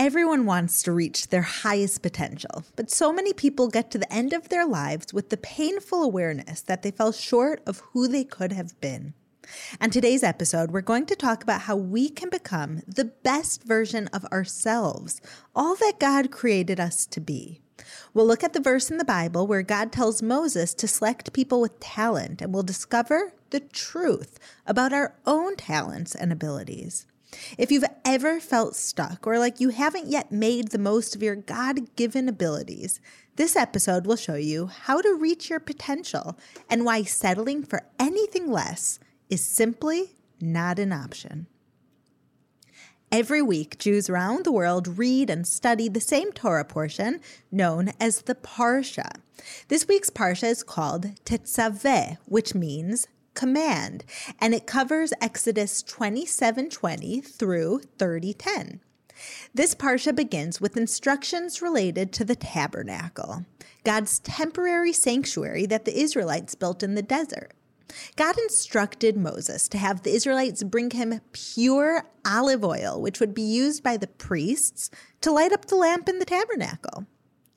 Everyone wants to reach their highest potential, but so many people get to the end of their lives with the painful awareness that they fell short of who they could have been. On today's episode, we're going to talk about how we can become the best version of ourselves, all that God created us to be. We'll look at the verse in the Bible where God tells Moses to select people with talent, and we'll discover the truth about our own talents and abilities. If you've ever felt stuck or like you haven't yet made the most of your God given abilities, this episode will show you how to reach your potential and why settling for anything less is simply not an option. Every week, Jews around the world read and study the same Torah portion known as the Parsha. This week's Parsha is called Tetzaveh, which means command, and it covers Exodus 27:20 through 30:10. This parsha begins with instructions related to the tabernacle, God's temporary sanctuary that the Israelites built in the desert. God instructed Moses to have the Israelites bring him pure olive oil, which would be used by the priests to light up the lamp in the tabernacle.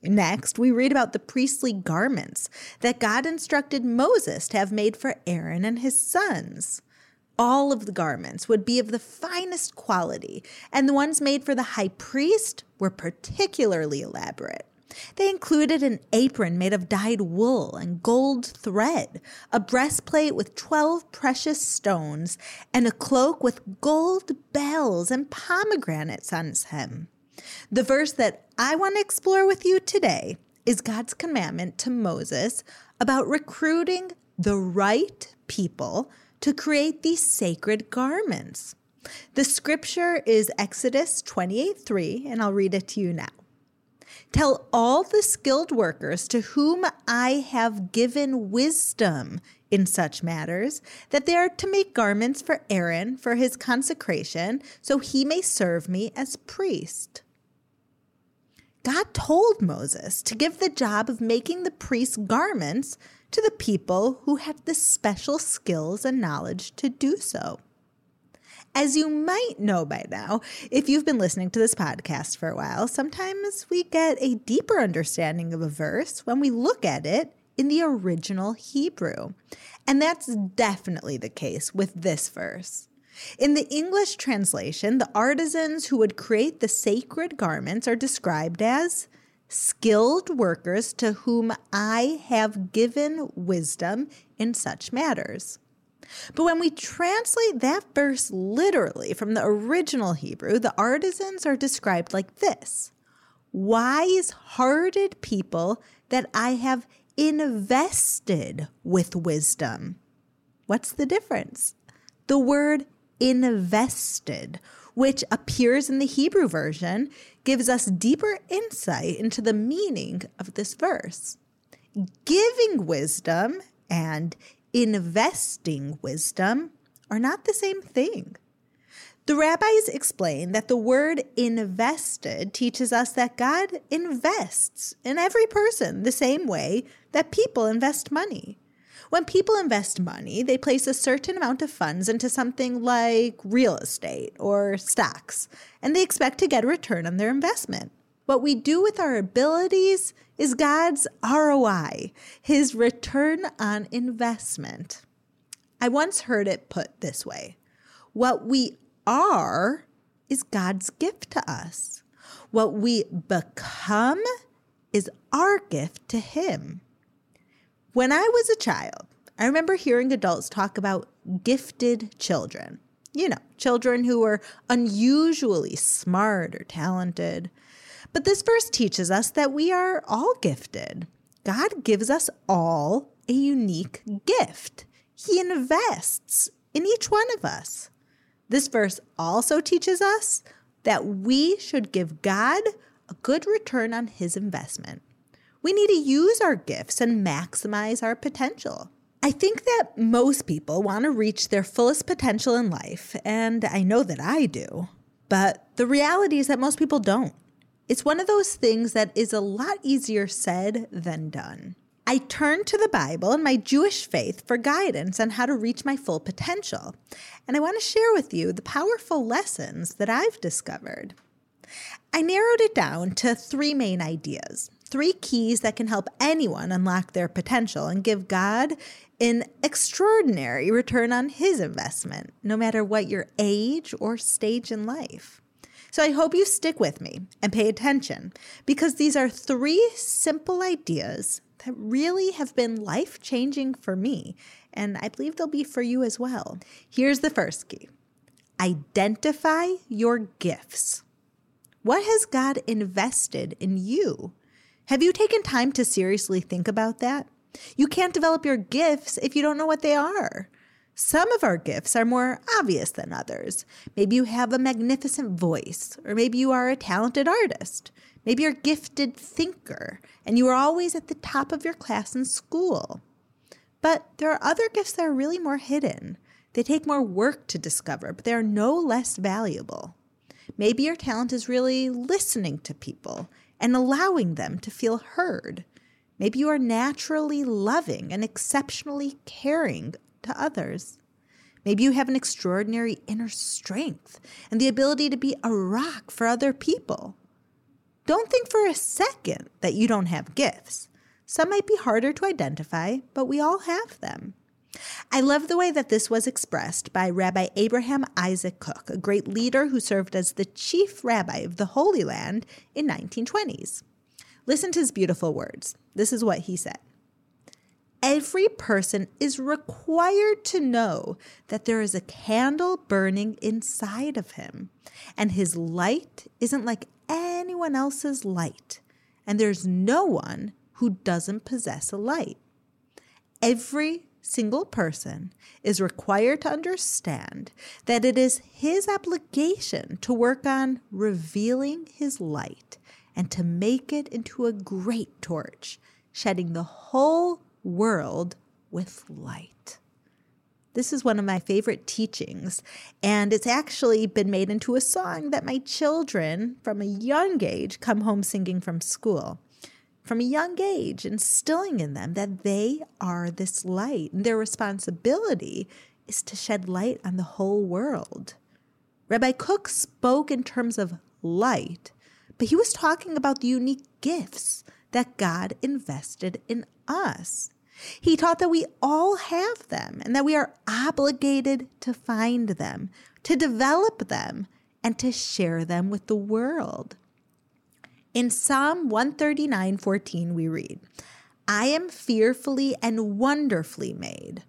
Next, we read about the priestly garments that God instructed Moses to have made for Aaron and his sons. All of the garments would be of the finest quality, and the ones made for the high priest were particularly elaborate. They included an apron made of dyed wool and gold thread, a breastplate with 12 precious stones, and a cloak with gold bells and pomegranates on its hem. The verse that I want to explore with you today is God's commandment to Moses about recruiting the right people to create these sacred garments. The scripture is Exodus 28 3, and I'll read it to you now. Tell all the skilled workers to whom I have given wisdom in such matters that they are to make garments for Aaron for his consecration, so he may serve me as priest. God told Moses to give the job of making the priest's garments to the people who had the special skills and knowledge to do so. As you might know by now, if you've been listening to this podcast for a while, sometimes we get a deeper understanding of a verse when we look at it in the original Hebrew. And that's definitely the case with this verse. In the English translation, the artisans who would create the sacred garments are described as skilled workers to whom I have given wisdom in such matters. But when we translate that verse literally from the original Hebrew, the artisans are described like this wise hearted people that I have invested with wisdom. What's the difference? The word invested, which appears in the Hebrew version, gives us deeper insight into the meaning of this verse. Giving wisdom and investing wisdom are not the same thing. The rabbis explain that the word invested teaches us that God invests in every person the same way that people invest money. When people invest money, they place a certain amount of funds into something like real estate or stocks, and they expect to get a return on their investment. What we do with our abilities is God's ROI, his return on investment. I once heard it put this way What we are is God's gift to us. What we become is our gift to Him. When I was a child, I remember hearing adults talk about gifted children. You know, children who were unusually smart or talented. But this verse teaches us that we are all gifted. God gives us all a unique gift. He invests in each one of us. This verse also teaches us that we should give God a good return on his investment. We need to use our gifts and maximize our potential. I think that most people want to reach their fullest potential in life, and I know that I do. But the reality is that most people don't. It's one of those things that is a lot easier said than done. I turned to the Bible and my Jewish faith for guidance on how to reach my full potential. And I want to share with you the powerful lessons that I've discovered. I narrowed it down to three main ideas, three keys that can help anyone unlock their potential and give God an extraordinary return on his investment, no matter what your age or stage in life. So I hope you stick with me and pay attention because these are three simple ideas that really have been life changing for me, and I believe they'll be for you as well. Here's the first key identify your gifts. What has God invested in you? Have you taken time to seriously think about that? You can't develop your gifts if you don't know what they are. Some of our gifts are more obvious than others. Maybe you have a magnificent voice, or maybe you are a talented artist. Maybe you're a gifted thinker and you are always at the top of your class in school. But there are other gifts that are really more hidden. They take more work to discover, but they are no less valuable. Maybe your talent is really listening to people and allowing them to feel heard. Maybe you are naturally loving and exceptionally caring to others. Maybe you have an extraordinary inner strength and the ability to be a rock for other people. Don't think for a second that you don't have gifts. Some might be harder to identify, but we all have them. I love the way that this was expressed by Rabbi Abraham Isaac Kook, a great leader who served as the chief rabbi of the Holy Land in 1920s. Listen to his beautiful words. This is what he said. Every person is required to know that there is a candle burning inside of him, and his light isn't like anyone else's light, and there's no one who doesn't possess a light. Every single person is required to understand that it is his obligation to work on revealing his light and to make it into a great torch, shedding the whole world with light. This is one of my favorite teachings, and it's actually been made into a song that my children from a young age come home singing from school. From a young age, instilling in them that they are this light, and their responsibility is to shed light on the whole world. Rabbi Kook spoke in terms of light, but he was talking about the unique gifts that God invested in us. He taught that we all have them and that we are obligated to find them, to develop them, and to share them with the world. In Psalm 139:14 we read, I am fearfully and wonderfully made.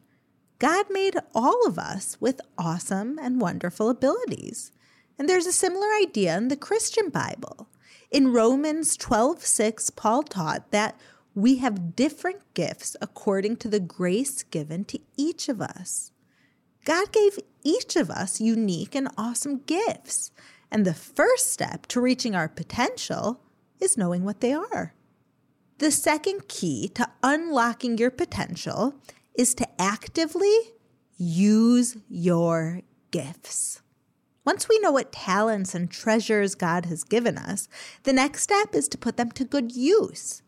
God made all of us with awesome and wonderful abilities. And there's a similar idea in the Christian Bible. In Romans 12:6, Paul taught that we have different gifts according to the grace given to each of us. God gave each of us unique and awesome gifts. And the first step to reaching our potential is knowing what they are. The second key to unlocking your potential is to actively use your gifts. Once we know what talents and treasures God has given us, the next step is to put them to good use.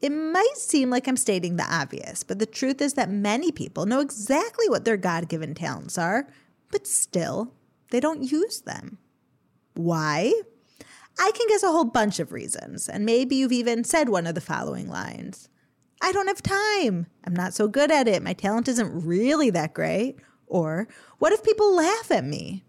It might seem like I'm stating the obvious, but the truth is that many people know exactly what their God given talents are, but still, they don't use them. Why? I can guess a whole bunch of reasons, and maybe you've even said one of the following lines I don't have time. I'm not so good at it. My talent isn't really that great. Or, what if people laugh at me?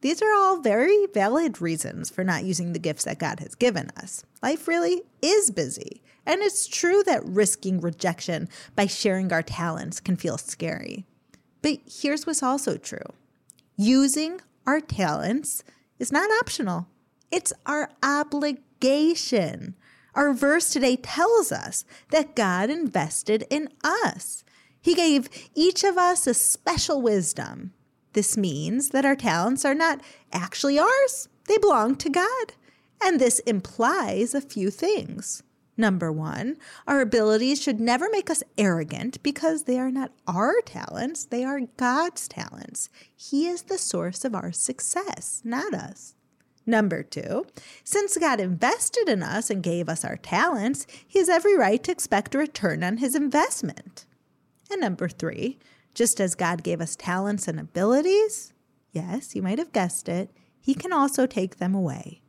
These are all very valid reasons for not using the gifts that God has given us. Life really is busy. And it's true that risking rejection by sharing our talents can feel scary. But here's what's also true using our talents is not optional, it's our obligation. Our verse today tells us that God invested in us. He gave each of us a special wisdom. This means that our talents are not actually ours, they belong to God. And this implies a few things. Number one, our abilities should never make us arrogant because they are not our talents, they are God's talents. He is the source of our success, not us. Number two, since God invested in us and gave us our talents, He has every right to expect a return on His investment. And number three, just as God gave us talents and abilities, yes, you might have guessed it, He can also take them away.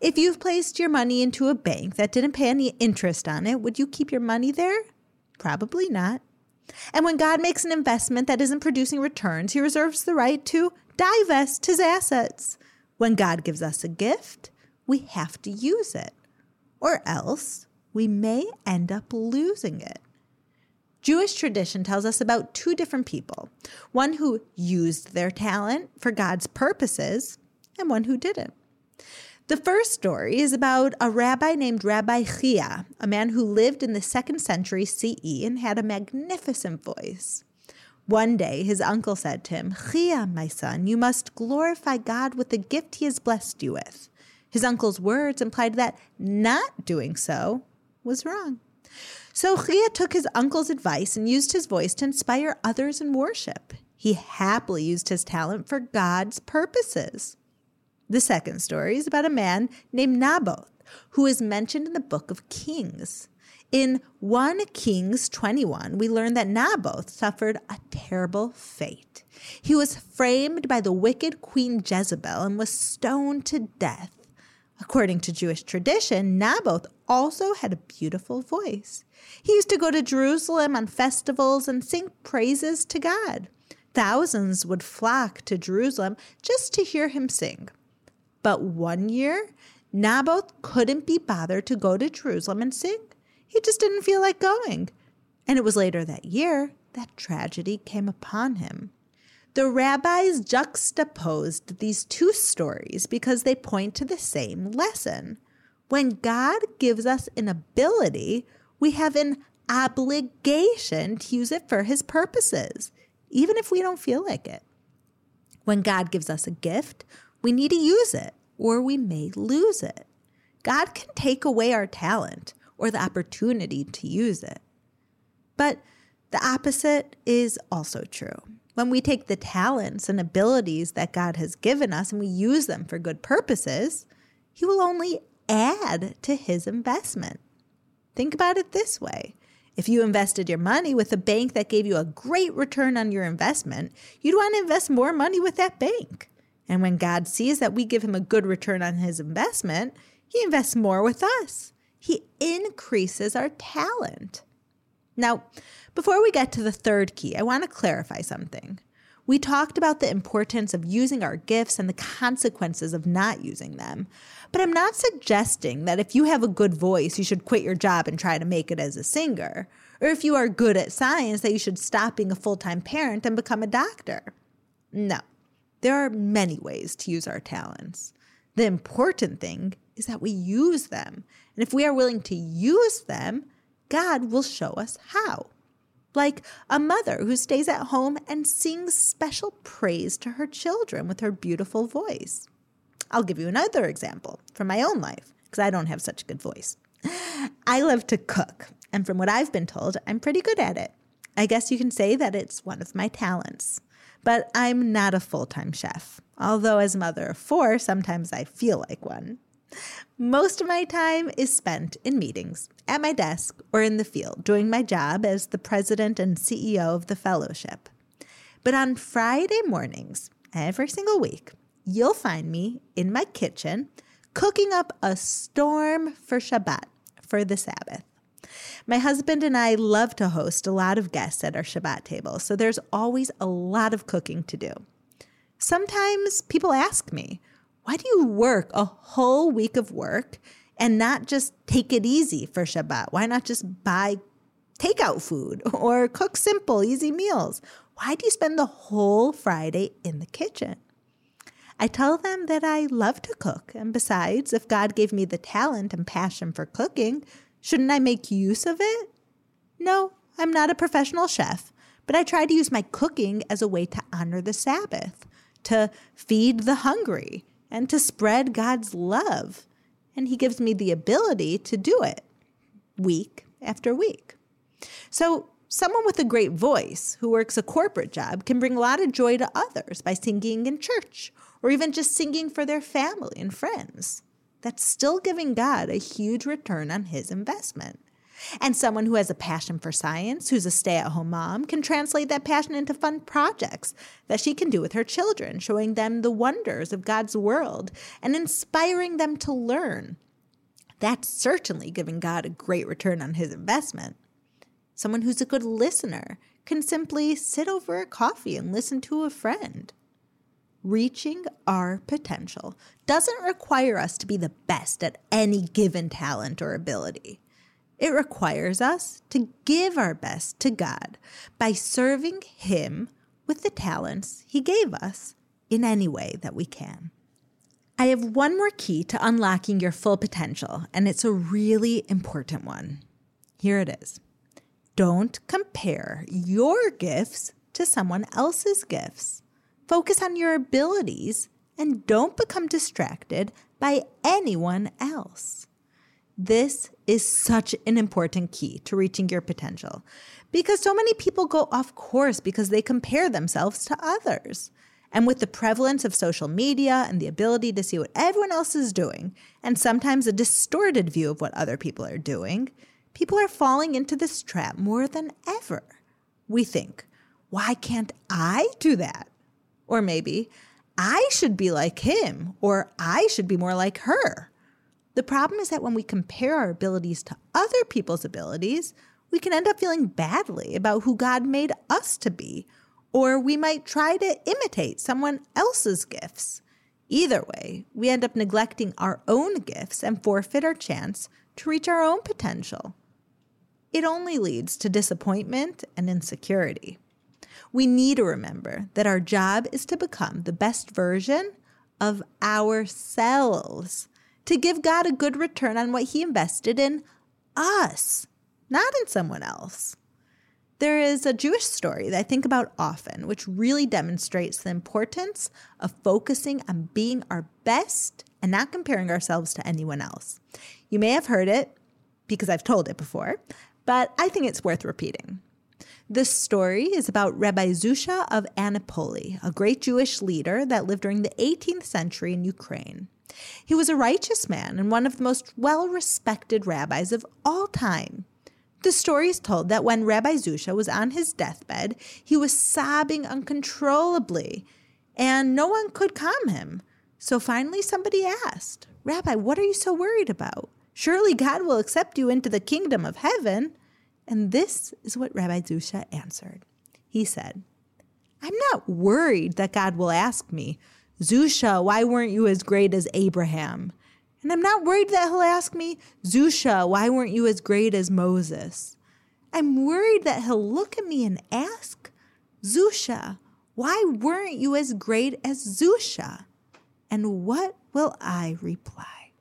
If you've placed your money into a bank that didn't pay any interest on it, would you keep your money there? Probably not. And when God makes an investment that isn't producing returns, he reserves the right to divest his assets. When God gives us a gift, we have to use it, or else we may end up losing it. Jewish tradition tells us about two different people one who used their talent for God's purposes, and one who didn't. The first story is about a rabbi named Rabbi Chia, a man who lived in the second century CE and had a magnificent voice. One day, his uncle said to him, Chia, my son, you must glorify God with the gift he has blessed you with. His uncle's words implied that not doing so was wrong. So Chia took his uncle's advice and used his voice to inspire others in worship. He happily used his talent for God's purposes. The second story is about a man named Naboth, who is mentioned in the book of Kings. In 1 Kings 21, we learn that Naboth suffered a terrible fate. He was framed by the wicked Queen Jezebel and was stoned to death. According to Jewish tradition, Naboth also had a beautiful voice. He used to go to Jerusalem on festivals and sing praises to God. Thousands would flock to Jerusalem just to hear him sing. But one year, Naboth couldn't be bothered to go to Jerusalem and sing. He just didn't feel like going. And it was later that year that tragedy came upon him. The rabbis juxtaposed these two stories because they point to the same lesson. When God gives us an ability, we have an obligation to use it for his purposes, even if we don't feel like it. When God gives us a gift, we need to use it or we may lose it. God can take away our talent or the opportunity to use it. But the opposite is also true. When we take the talents and abilities that God has given us and we use them for good purposes, He will only add to His investment. Think about it this way. If you invested your money with a bank that gave you a great return on your investment, you'd want to invest more money with that bank. And when God sees that we give him a good return on his investment, he invests more with us. He increases our talent. Now, before we get to the third key, I want to clarify something. We talked about the importance of using our gifts and the consequences of not using them. But I'm not suggesting that if you have a good voice, you should quit your job and try to make it as a singer. Or if you are good at science, that you should stop being a full time parent and become a doctor. No, there are many ways to use our talents. The important thing is that we use them. And if we are willing to use them, God will show us how. Like a mother who stays at home and sings special praise to her children with her beautiful voice. I'll give you another example from my own life, because I don't have such a good voice. I love to cook, and from what I've been told, I'm pretty good at it. I guess you can say that it's one of my talents but I'm not a full time chef. Although, as mother of four, sometimes I feel like one. Most of my time is spent in meetings, at my desk, or in the field, doing my job as the president and CEO of the fellowship. But on Friday mornings, every single week, you'll find me in my kitchen cooking up a storm for Shabbat, for the Sabbath. My husband and I love to host a lot of guests at our Shabbat table, so there's always a lot of cooking to do. Sometimes people ask me, why do you work a whole week of work and not just take it easy for Shabbat? Why not just buy takeout food or cook simple, easy meals? Why do you spend the whole Friday in the kitchen? I tell them that I love to cook, and besides, if God gave me the talent and passion for cooking, Shouldn't I make use of it? No, I'm not a professional chef, but I try to use my cooking as a way to honor the Sabbath, to feed the hungry, and to spread God's love. And He gives me the ability to do it week after week. So, someone with a great voice who works a corporate job can bring a lot of joy to others by singing in church or even just singing for their family and friends. That's still giving God a huge return on his investment. And someone who has a passion for science, who's a stay at home mom, can translate that passion into fun projects that she can do with her children, showing them the wonders of God's world and inspiring them to learn. That's certainly giving God a great return on his investment. Someone who's a good listener can simply sit over a coffee and listen to a friend. Reaching our potential doesn't require us to be the best at any given talent or ability. It requires us to give our best to God by serving Him with the talents He gave us in any way that we can. I have one more key to unlocking your full potential, and it's a really important one. Here it is Don't compare your gifts to someone else's gifts. Focus on your abilities and don't become distracted by anyone else. This is such an important key to reaching your potential because so many people go off course because they compare themselves to others. And with the prevalence of social media and the ability to see what everyone else is doing, and sometimes a distorted view of what other people are doing, people are falling into this trap more than ever. We think, why can't I do that? Or maybe, I should be like him, or I should be more like her. The problem is that when we compare our abilities to other people's abilities, we can end up feeling badly about who God made us to be, or we might try to imitate someone else's gifts. Either way, we end up neglecting our own gifts and forfeit our chance to reach our own potential. It only leads to disappointment and insecurity we need to remember that our job is to become the best version of ourselves, to give God a good return on what He invested in us, not in someone else. There is a Jewish story that I think about often, which really demonstrates the importance of focusing on being our best and not comparing ourselves to anyone else. You may have heard it because I've told it before, but I think it's worth repeating. This story is about Rabbi Zusha of Anipoli, a great Jewish leader that lived during the 18th century in Ukraine. He was a righteous man and one of the most well respected rabbis of all time. The story is told that when Rabbi Zusha was on his deathbed, he was sobbing uncontrollably, and no one could calm him. So finally, somebody asked, Rabbi, what are you so worried about? Surely God will accept you into the kingdom of heaven. And this is what Rabbi Zusha answered. He said, I'm not worried that God will ask me, Zusha, why weren't you as great as Abraham? And I'm not worried that he'll ask me, Zusha, why weren't you as great as Moses? I'm worried that he'll look at me and ask, Zusha, why weren't you as great as Zusha? And what will I reply?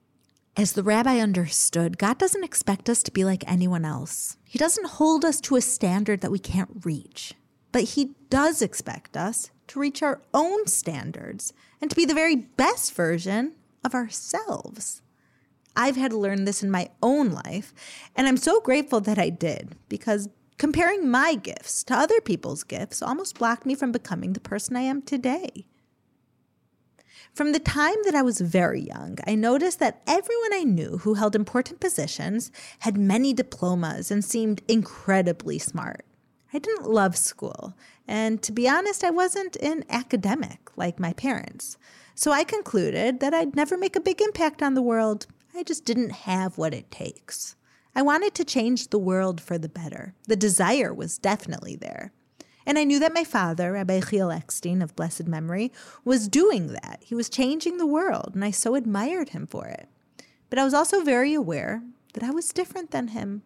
As the rabbi understood, God doesn't expect us to be like anyone else. He doesn't hold us to a standard that we can't reach. But He does expect us to reach our own standards and to be the very best version of ourselves. I've had to learn this in my own life, and I'm so grateful that I did because comparing my gifts to other people's gifts almost blocked me from becoming the person I am today. From the time that I was very young, I noticed that everyone I knew who held important positions had many diplomas and seemed incredibly smart. I didn't love school, and to be honest, I wasn't an academic like my parents. So I concluded that I'd never make a big impact on the world. I just didn't have what it takes. I wanted to change the world for the better. The desire was definitely there. And I knew that my father, Rabbi Chiel Eckstein of blessed memory, was doing that. He was changing the world, and I so admired him for it. But I was also very aware that I was different than him.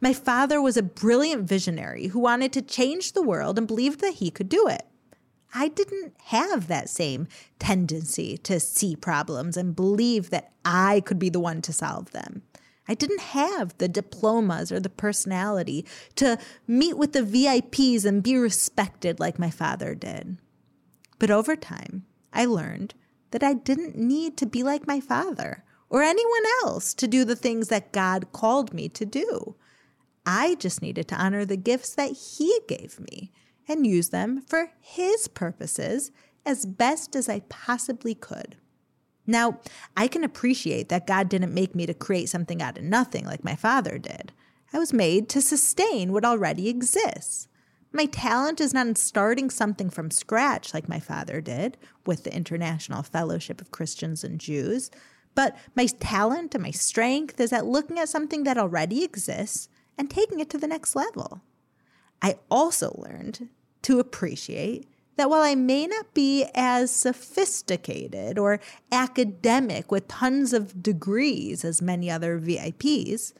My father was a brilliant visionary who wanted to change the world and believed that he could do it. I didn't have that same tendency to see problems and believe that I could be the one to solve them. I didn't have the diplomas or the personality to meet with the VIPs and be respected like my father did. But over time, I learned that I didn't need to be like my father or anyone else to do the things that God called me to do. I just needed to honor the gifts that He gave me and use them for His purposes as best as I possibly could. Now, I can appreciate that God didn't make me to create something out of nothing like my father did. I was made to sustain what already exists. My talent is not in starting something from scratch like my father did with the International Fellowship of Christians and Jews, but my talent and my strength is at looking at something that already exists and taking it to the next level. I also learned to appreciate that while I may not be as sophisticated or academic with tons of degrees as many other VIPs,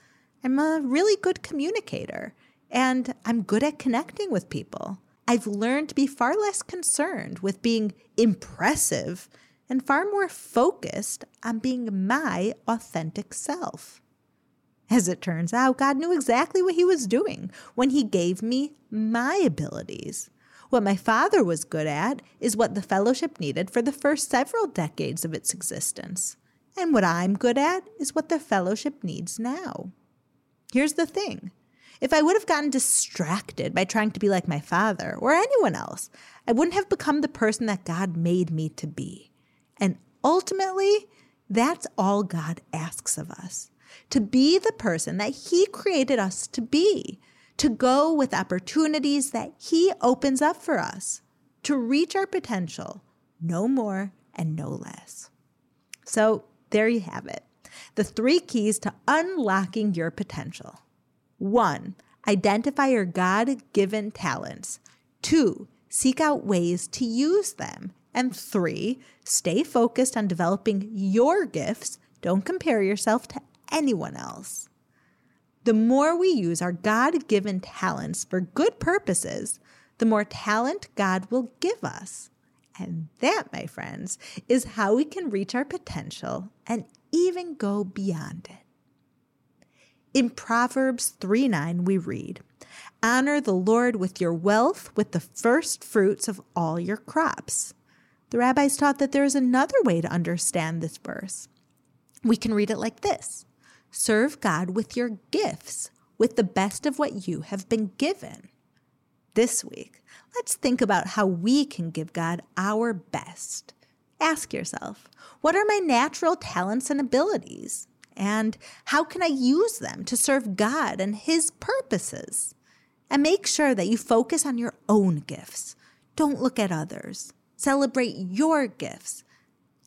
I'm a really good communicator and I'm good at connecting with people. I've learned to be far less concerned with being impressive and far more focused on being my authentic self. As it turns out, God knew exactly what He was doing when He gave me my abilities. What my father was good at is what the fellowship needed for the first several decades of its existence. And what I'm good at is what the fellowship needs now. Here's the thing if I would have gotten distracted by trying to be like my father or anyone else, I wouldn't have become the person that God made me to be. And ultimately, that's all God asks of us to be the person that He created us to be to go with opportunities that He opens up for us, to reach our potential, no more and no less. So there you have it the three keys to unlocking your potential. One, identify your God given talents. Two, seek out ways to use them. And three, stay focused on developing your gifts. Don't compare yourself to anyone else. The more we use our God given talents for good purposes, the more talent God will give us. And that, my friends, is how we can reach our potential and even go beyond it. In Proverbs 3 9, we read, Honor the Lord with your wealth, with the first fruits of all your crops. The rabbis taught that there is another way to understand this verse. We can read it like this Serve God with your gifts, with the best of what you have been given. This week, let's think about how we can give God our best. Ask yourself, what are my natural talents and abilities? And how can I use them to serve God and His purposes? And make sure that you focus on your own gifts. Don't look at others. Celebrate your gifts.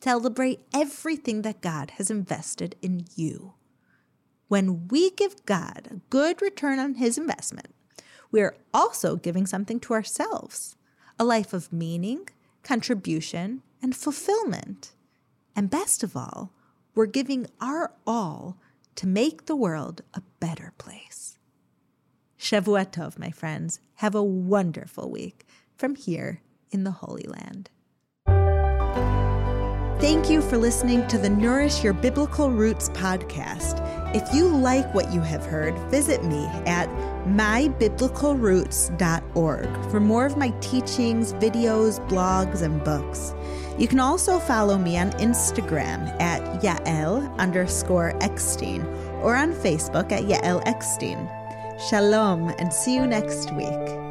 Celebrate everything that God has invested in you. When we give God a good return on his investment, we are also giving something to ourselves a life of meaning, contribution, and fulfillment. And best of all, we're giving our all to make the world a better place. Shavua Tov, my friends. Have a wonderful week from here in the Holy Land. Thank you for listening to the Nourish Your Biblical Roots podcast. If you like what you have heard, visit me at mybiblicalroots.org for more of my teachings, videos, blogs, and books. You can also follow me on Instagram at Yael underscore Eckstein or on Facebook at Yael Eckstein. Shalom and see you next week.